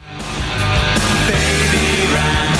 Baby ran,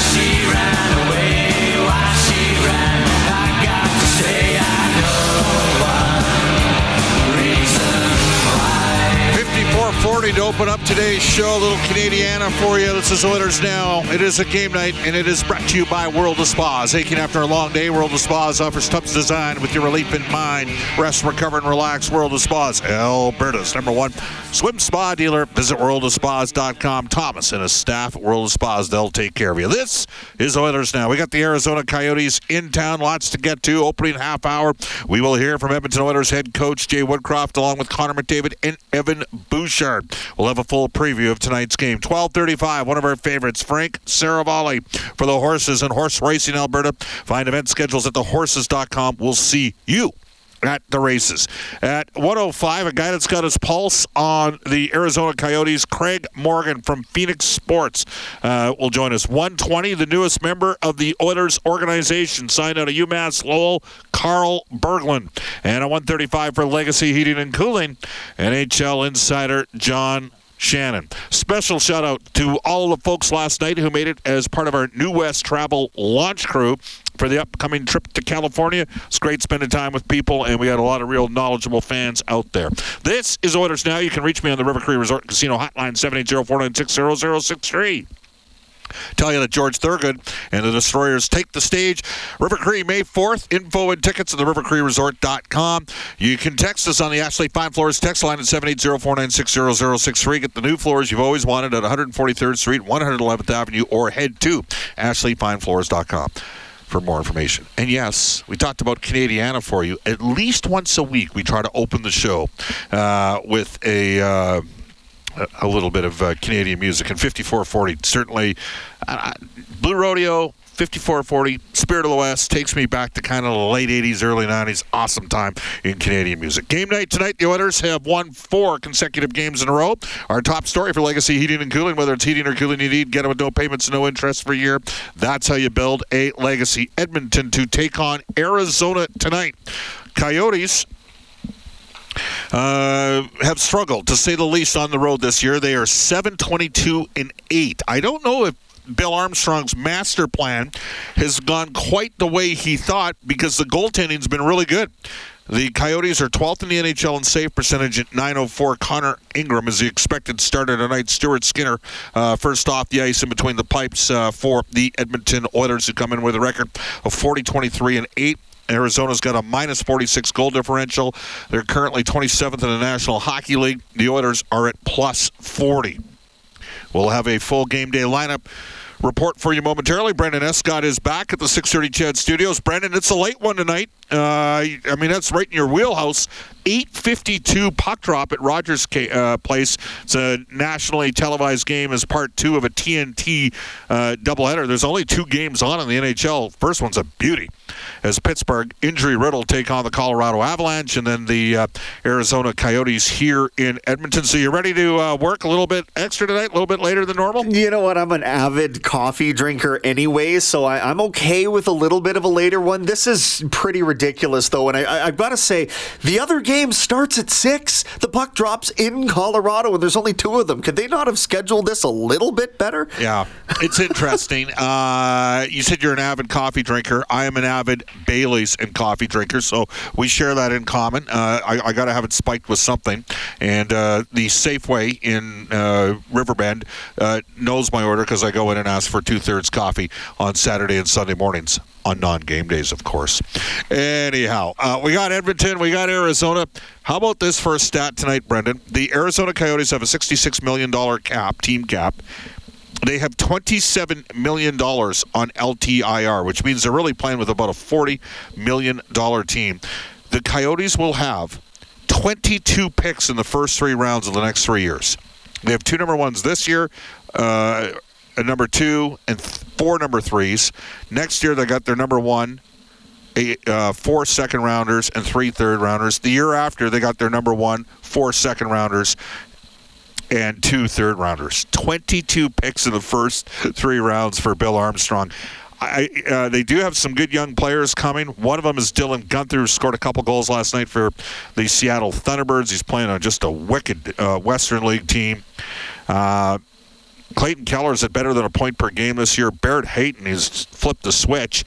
open up today's show. A little Canadiana for you. This is Oilers Now. It is a game night, and it is brought to you by World of Spas. Aching after a long day, World of Spas offers tubs designed with your relief in mind. Rest, recover, and relax. World of Spas, Alberta's number one swim spa dealer. Visit worldofspas.com. Thomas and his staff at World of Spas, they'll take care of you. This is Oilers Now. We got the Arizona Coyotes in town. Lots to get to. Opening half hour. We will hear from Edmonton Oilers head coach Jay Woodcroft along with Connor McDavid and Evan Bouchard. We'll have a full preview of tonight's game. 12:35. One of our favorites, Frank Seravalli for the horses and horse racing Alberta. Find event schedules at thehorses.com. We'll see you at the races. At 105, a guy that's got his pulse on the Arizona Coyotes, Craig Morgan from Phoenix Sports, uh, will join us. 120, the newest member of the Oilers organization, signed out of UMass Lowell, Carl Berglund. And at 135 for Legacy Heating and Cooling, NHL insider John Shannon. Special shout out to all the folks last night who made it as part of our New West Travel launch crew for the upcoming trip to California. It's great spending time with people, and we had a lot of real knowledgeable fans out there. This is Oilers Now. You can reach me on the River Cree Resort Casino hotline 780-496-0063 tell you that George Thorogood and the Destroyers take the stage. River Cree, May 4th. Info and tickets at the. You can text us on the Ashley Fine Floors text line at 780-496-0063. Get the new floors you've always wanted at 143rd Street, 111th Avenue, or head to ashleyfinefloors.com for more information. And yes, we talked about Canadiana for you. At least once a week, we try to open the show uh, with a. Uh, a little bit of uh, Canadian music and 5440 certainly uh, Blue Rodeo 5440 Spirit of the West takes me back to kind of the late 80s early 90s awesome time in Canadian music. Game night tonight the Oilers have won four consecutive games in a row. Our top story for Legacy Heating and Cooling whether it's heating or cooling you need get it with no payments no interest for a year. That's how you build a legacy Edmonton to take on Arizona tonight. Coyotes uh, have struggled to say the least on the road this year. They are 722 and 8. I don't know if Bill Armstrong's master plan has gone quite the way he thought because the goaltending's been really good. The Coyotes are 12th in the NHL in save percentage at 904. Connor Ingram is the expected starter tonight. Stuart Skinner uh, first off the ice in between the pipes uh, for the Edmonton Oilers who come in with a record of 40, 23, and 8. Arizona's got a minus 46 goal differential. They're currently 27th in the National Hockey League. The Oilers are at plus 40. We'll have a full game day lineup report for you momentarily. Brendan Escott is back at the 6:30 CHED Studios. Brendan, it's a late one tonight. Uh, I mean, that's right in your wheelhouse. 8:52 puck drop at Rogers uh, Place. It's a nationally televised game as part two of a TNT uh, doubleheader. There's only two games on in the NHL. First one's a beauty, as Pittsburgh injury riddle take on the Colorado Avalanche, and then the uh, Arizona Coyotes here in Edmonton. So you ready to uh, work a little bit extra tonight, a little bit later than normal? You know what? I'm an avid coffee drinker anyway, so I, I'm okay with a little bit of a later one. This is pretty ridiculous ridiculous, though. And I, I, I've got to say, the other game starts at six. The puck drops in Colorado, and there's only two of them. Could they not have scheduled this a little bit better? Yeah, it's interesting. uh, you said you're an avid coffee drinker. I am an avid Bailey's and coffee drinker, so we share that in common. Uh, I, I got to have it spiked with something, and uh, the Safeway in uh, Riverbend uh, knows my order because I go in and ask for two thirds coffee on Saturday and Sunday mornings on non-game days, of course. Anyhow, uh, we got Edmonton, we got Arizona. How about this for a stat tonight, Brendan? The Arizona Coyotes have a $66 million cap, team cap. They have $27 million on LTIR, which means they're really playing with about a $40 million team. The Coyotes will have 22 picks in the first three rounds of the next three years. They have two number ones this year, uh, a number two, and th- four number threes. Next year, they got their number one, uh, four second rounders, and three third rounders. The year after, they got their number one, four second rounders, and two third rounders. 22 picks in the first three rounds for Bill Armstrong. I, uh, they do have some good young players coming. One of them is Dylan Guenther, who scored a couple goals last night for the Seattle Thunderbirds. He's playing on just a wicked uh, Western League team. Uh, Clayton Keller's at better than a point per game this year. Barrett Hayton has flipped the switch.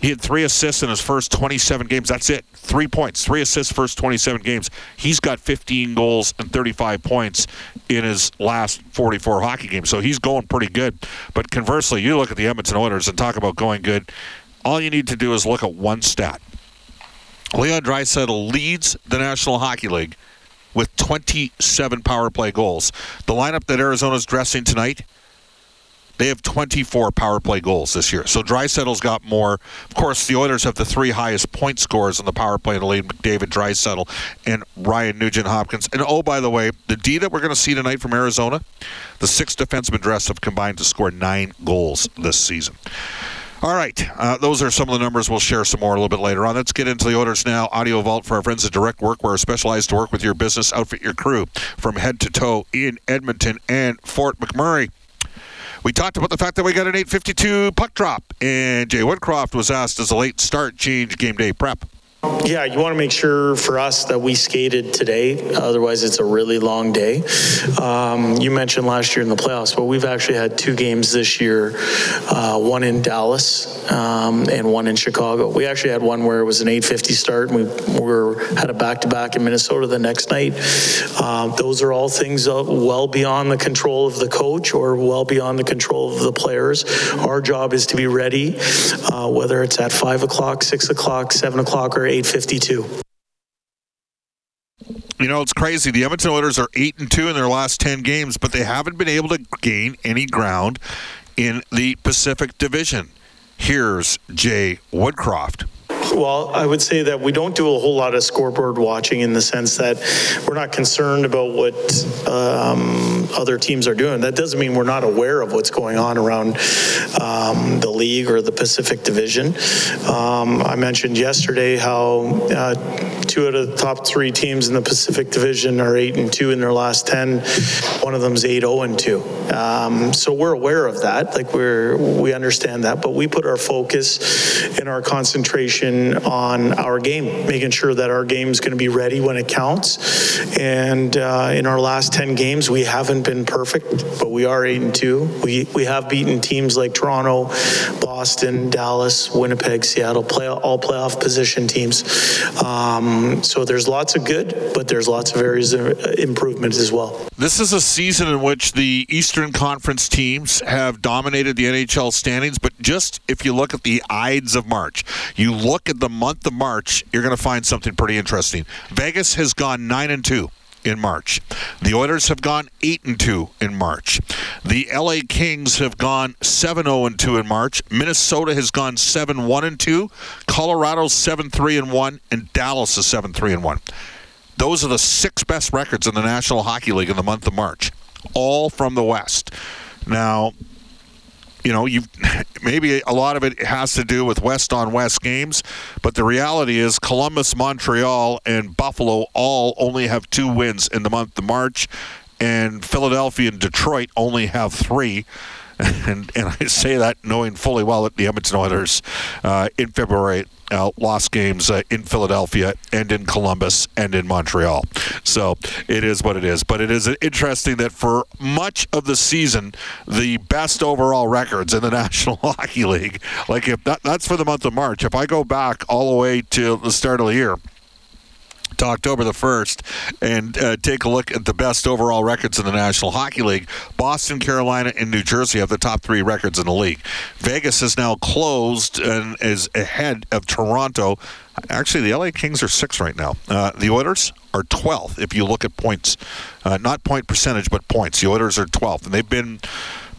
He had three assists in his first 27 games. That's it. Three points, three assists, first 27 games. He's got 15 goals and 35 points in his last 44 hockey games. So he's going pretty good. But conversely, you look at the Edmonton Oilers and talk about going good. All you need to do is look at one stat. Leon Draisaitl leads the National Hockey League with 27 power play goals. The lineup that Arizona's dressing tonight they have 24 power play goals this year. So Draisaitl's got more. Of course, the Oilers have the three highest point scorers on the power play in the league: McDavid, Draisaitl, and Ryan Nugent Hopkins. And oh, by the way, the D that we're going to see tonight from Arizona, the six defensemen dressed have combined to score nine goals this season. All right, uh, those are some of the numbers. We'll share some more a little bit later on. Let's get into the orders now. Audio Vault for our friends at Direct Workwear, specialized to work with your business, outfit your crew from head to toe in Edmonton and Fort McMurray. We talked about the fact that we got an 8:52 puck drop, and Jay Woodcroft was asked, "Does a late start change game day prep?" Yeah, you want to make sure for us that we skated today. Otherwise, it's a really long day. Um, you mentioned last year in the playoffs, but we've actually had two games this year uh, one in Dallas um, and one in Chicago. We actually had one where it was an 8.50 start, and we were, had a back to back in Minnesota the next night. Uh, those are all things well beyond the control of the coach or well beyond the control of the players. Our job is to be ready, uh, whether it's at 5 o'clock, 6 o'clock, 7 o'clock, or 8:52. You know, it's crazy. The Edmonton Oilers are eight and two in their last ten games, but they haven't been able to gain any ground in the Pacific Division. Here's Jay Woodcroft. Well, I would say that we don't do a whole lot of scoreboard watching in the sense that we're not concerned about what um, other teams are doing. That doesn't mean we're not aware of what's going on around um, the league or the Pacific Division. Um, I mentioned yesterday how uh, two out of the top three teams in the Pacific Division are eight and two in their last ten. One of them's eight zero and two. Um, so we're aware of that. Like we're we understand that, but we put our focus and our concentration on our game, making sure that our game is going to be ready when it counts. And uh, in our last 10 games, we haven't been perfect, but we are 8 and 2. We, we have beaten teams like Toronto, Boston, Dallas, Winnipeg, Seattle, play, all playoff position teams. Um, so there's lots of good, but there's lots of areas of improvement as well. This is a season in which the Eastern Conference teams have dominated the NHL standings, but just if you look at the Ides of March, you at the month of March, you're going to find something pretty interesting. Vegas has gone 9 and 2 in March. The Oilers have gone 8 and 2 in March. The LA Kings have gone 7 0 and 2 in March. Minnesota has gone 7 1 and 2. Colorado's 7 3 and 1 and Dallas is 7 3 and 1. Those are the six best records in the National Hockey League in the month of March, all from the West. Now, you know, you maybe a lot of it has to do with West on West games, but the reality is Columbus, Montreal, and Buffalo all only have two wins in the month of March, and Philadelphia and Detroit only have three. And, and I say that knowing fully well that the Edmonton Oilers uh, in February uh, lost games uh, in Philadelphia and in Columbus and in Montreal. So it is what it is. But it is interesting that for much of the season, the best overall records in the National Hockey League, like if that, that's for the month of March. If I go back all the way to the start of the year, to October the 1st and uh, take a look at the best overall records in the National Hockey League. Boston, Carolina, and New Jersey have the top three records in the league. Vegas is now closed and is ahead of Toronto. Actually, the LA Kings are six right now. Uh, the Oilers are 12th if you look at points, uh, not point percentage, but points. The Oilers are 12th, and they've been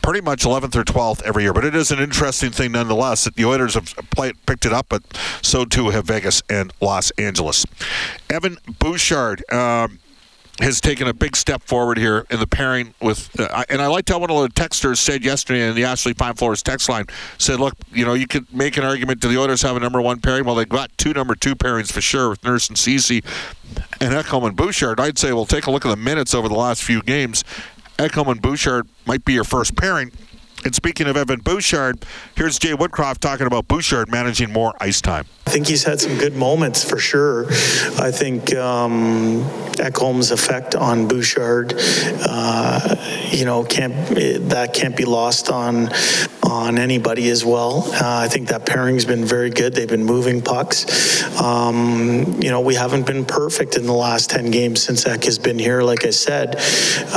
pretty much 11th or 12th every year. But it is an interesting thing nonetheless that the Oilers have picked it up, but so too have Vegas and Los Angeles. Evan Bouchard. Um, has taken a big step forward here in the pairing with, uh, and I liked how one of the texters said yesterday in the Ashley Fine Floors text line said, "Look, you know, you could make an argument. Do the Oilers have a number one pairing? Well, they've got two number two pairings for sure with Nurse and Ceci, and Ekholm and Bouchard. I'd say, well, take a look at the minutes over the last few games. Ekholm and Bouchard might be your first pairing. And speaking of Evan Bouchard, here's Jay Woodcroft talking about Bouchard managing more ice time. I think he's had some good moments for sure. I think um, Ekholm's effect on Bouchard, uh, you know, can't that can't be lost on on anybody as well. Uh, I think that pairing's been very good. They've been moving pucks. Um, you know, we haven't been perfect in the last ten games since Ek has been here. Like I said,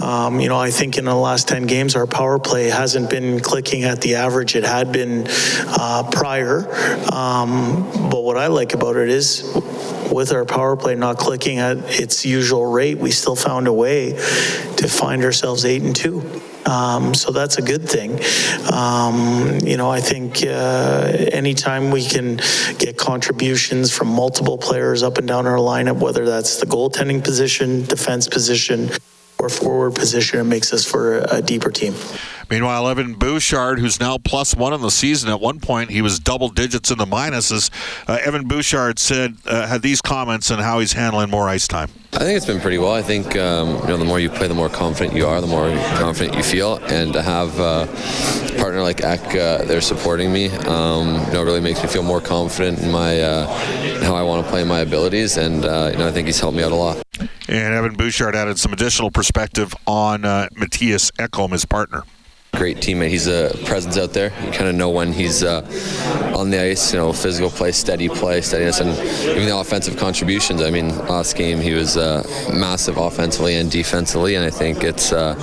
um, you know, I think in the last ten games our power play hasn't been clicking at the average it had been uh, prior. Um, but what I like about it is with our power play not clicking at its usual rate, we still found a way to find ourselves eight and two. Um, so that's a good thing. Um, you know, I think uh, anytime we can get contributions from multiple players up and down our lineup, whether that's the goaltending position, defense position, or forward position, it makes us for a, a deeper team. Meanwhile, Evan Bouchard, who's now plus one in the season, at one point he was double digits in the minuses. Uh, Evan Bouchard said uh, had these comments on how he's handling more ice time. I think it's been pretty well. I think um, you know the more you play, the more confident you are, the more confident you feel, and to have uh, a partner like Ek uh, there supporting me, um, you know, really makes me feel more confident in my uh, how I want to play my abilities, and uh, you know, I think he's helped me out a lot. And Evan Bouchard added some additional perspective on uh, Matthias Ekholm, his partner great teammate. He's a presence out there. You kind of know when he's uh, on the ice. You know, physical play, steady play, steadiness, and even the offensive contributions. I mean, last game he was uh, massive offensively and defensively, and I think it's uh,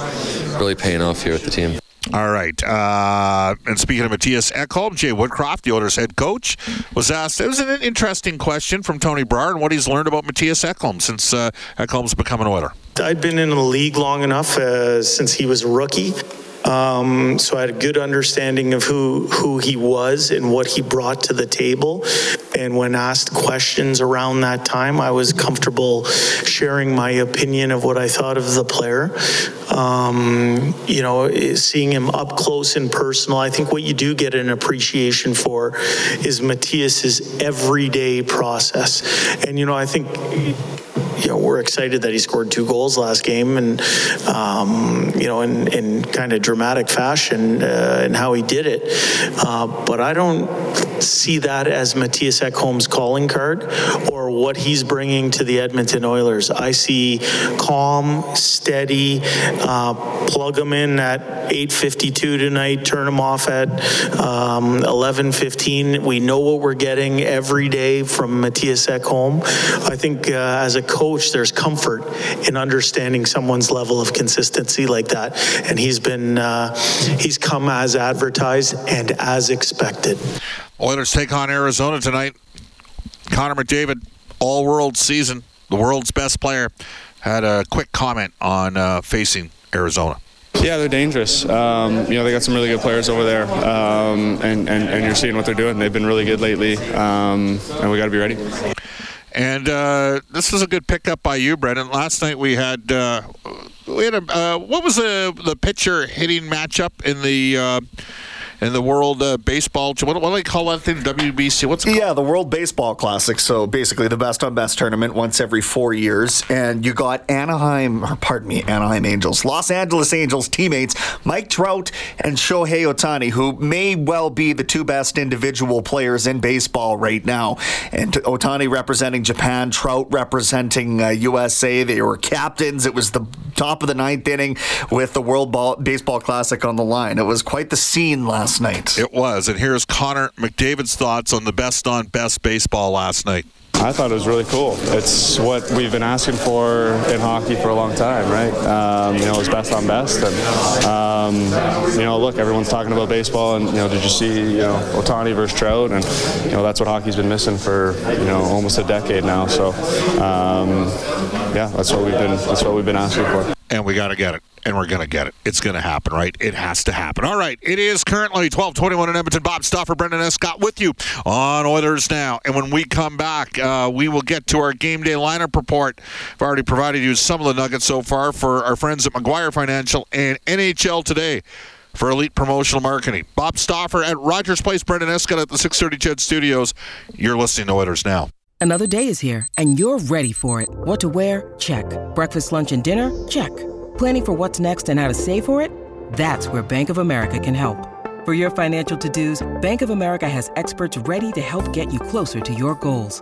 really paying off here with the team. All right. Uh, and speaking of Matthias Ekholm, Jay Woodcroft, the Oilers head coach, was asked. It was an interesting question from Tony Brar and what he's learned about Matthias Ekholm since uh, Ekholm's become an Oiler. I'd been in the league long enough uh, since he was a rookie um, so I had a good understanding of who who he was and what he brought to the table. And when asked questions around that time, I was comfortable sharing my opinion of what I thought of the player. Um, you know, seeing him up close and personal, I think what you do get an appreciation for is Matthias's everyday process. And you know, I think you know, we're excited that he scored two goals last game and, um, you know, in, in kind of dramatic fashion uh, and how he did it. Uh, but I don't see that as Matthias Ekholm's calling card or what he's bringing to the Edmonton Oilers. I see calm, steady, uh, plug him in at 8.52 tonight, turn him off at um, 11.15. We know what we're getting every day from Matthias Ekholm. I think uh, as a coach, there's comfort in understanding someone's level of consistency like that. And he's been, uh, he's come as advertised and as expected. Oilers take on Arizona tonight. Connor McDavid, all world season, the world's best player, had a quick comment on uh, facing Arizona. Yeah, they're dangerous. Um, you know, they got some really good players over there, um, and, and, and you're seeing what they're doing. They've been really good lately, um, and we got to be ready. And uh, this was a good pickup by you, Brendan. Last night we had uh, we had a uh, what was the the pitcher hitting matchup in the in the World uh, Baseball. What, what do they call that thing? WBC. What's it Yeah, the World Baseball Classic. So basically, the best on best tournament once every four years, and you got Anaheim, or pardon me, Anaheim Angels, Los Angeles Angels teammates Mike Trout and Shohei Ohtani, who may well be the two best individual players in baseball right now. And Ohtani representing Japan, Trout representing uh, USA. They were captains. It was the top of the ninth inning with the World Ball- Baseball Classic on the line. It was quite the scene last night. It was. And here's Connor McDavid's thoughts on the best on best baseball last night. I thought it was really cool. It's what we've been asking for in hockey for a long time, right? Um, you know, it's best on best, and um, you know, look, everyone's talking about baseball, and you know, did you see, you know, Ohtani versus Trout, and you know, that's what hockey's been missing for you know almost a decade now. So, um, yeah, that's what we've been that's what we've been asking for. and we got to get it. And we're going to get it. It's going to happen, right? It has to happen. All right. It is currently 1221 in Edmonton. Bob Stauffer, Brendan Escott with you on Oilers Now. And when we come back, uh, Uh, we will get to our game day lineup report. I've already provided you some of the nuggets so far for our friends at McGuire Financial and NHL Today for Elite Promotional Marketing. Bob Stauffer at Rogers Place, Brendan Escott at the 630 Ched Studios. You're listening to Oilers Now. Another day is here, and you're ready for it. What to wear? Check. Breakfast, lunch, and dinner? Check. Planning for what's next and how to save for it? That's where Bank of America can help. For your financial to-dos, Bank of America has experts ready to help get you closer to your goals.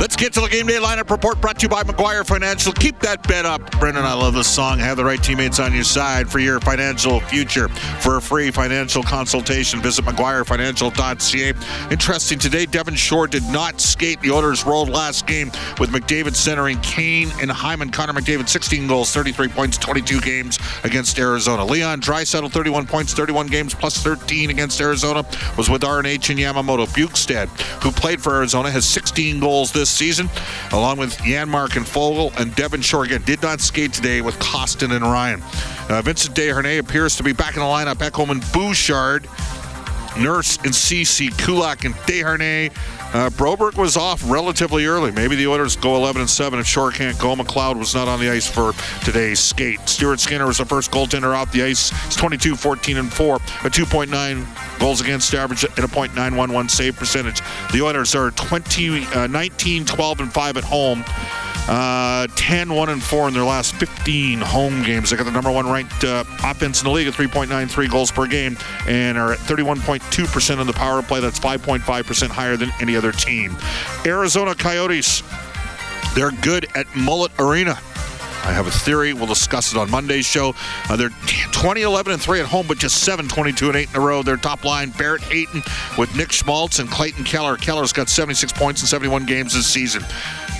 Let's get to the game day lineup report brought to you by McGuire Financial. Keep that bet up. Brendan, I love this song. Have the right teammates on your side for your financial future. For a free financial consultation, visit McGuireFinancial.ca. Interesting today, Devin Shore did not skate. The Oilers rolled last game with McDavid centering Kane and Hyman. Connor McDavid, 16 goals, 33 points, 22 games against Arizona. Leon Draisaitl, 31 points, 31 games, plus 13 against Arizona, was with RNH and Yamamoto. Bjugstad, who played for Arizona, has 16 goals this season, along with Janmark and Foegele. And Devin Shore, again, did not skate today with Kostin and Ryan. Uh, Vincent Desharnais appears to be back in the lineup. Ekholm and Bouchard. Nurse and Ceci, Kulak and Desharnais. Uh, Broberg was off relatively early. Maybe the Oilers go 11 and 7 if Shore can't go. McLeod was not on the ice for today's skate. Stuart Skinner was the first goaltender off the ice. He's 22, 14, and 4, a 2.9 goals against average and a .911 save percentage. The Oilers are 20, uh, 19, 12, and 5 at home. Uh, 10, 1, and 4 in their last 15 home games. They got the number one ranked uh, offense in the league at 3.93 goals per game and are at 31.2% on the power play. That's 5.5% higher than any other team. Arizona Coyotes, they're good at Mullet Arena. I have a theory. We'll discuss it on Monday's show. Uh, they're 20, 11, and 3 at home, but just 7, 22, and 8 in a row. Their top line, Barrett Hayton with Nick Schmaltz and Clayton Keller. Keller's got 76 points in 71 games this season.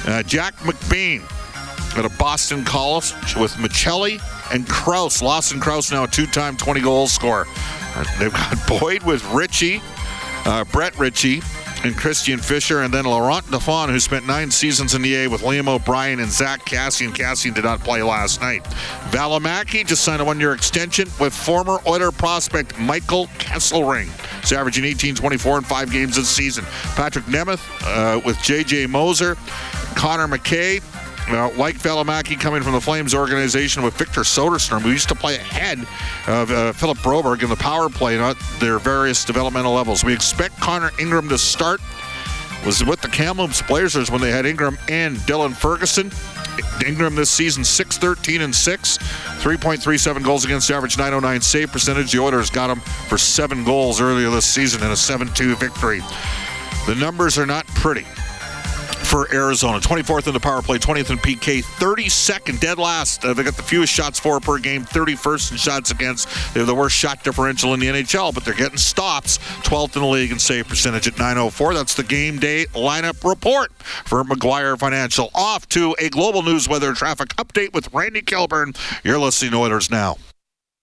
Uh, Jack McBain at a Boston College with Maccelli and Crouse. Lawson Crouse now a two-time 20 goal scorer. Uh, they've got Boyd with Ritchie, uh, Brett Ritchie, and Christian Fischer, and then Laurent Dauphin, who spent nine seasons in the A with Liam O'Brien and Zack Kassian. Kassian did not play last night. Valimaki just signed a one-year extension with former Oiler prospect Michael Kesselring. He's averaging 18, 24, and five games this season. Patrick Nemeth uh, with J.J. Moser, Connor Mackey, uh, like Valimaki coming from the Flames organization with Victor Soderstrom, who used to play ahead of uh, Philip Broberg in the power play at their various developmental levels. We expect Connor Ingram to start. Was with the Kamloops Blazers when they had Ingram and Dylan Ferguson. Ingram this season 6 13 and 6, 3.37 goals against average, 909 save percentage. The Oilers got him for seven goals earlier this season in a 7 2 victory. The numbers are not pretty for Arizona. 24th in the power play, 20th in PK, 32nd, dead last. Uh, they got the fewest shots for per game, 31st in shots against. They have the worst shot differential in the NHL, but they're getting stops. 12th in the league in save percentage at 904. That's the game day lineup report for McGuire Financial. Off to a global news weather traffic update with Randy Kilburn. You're listening to Oilers Now.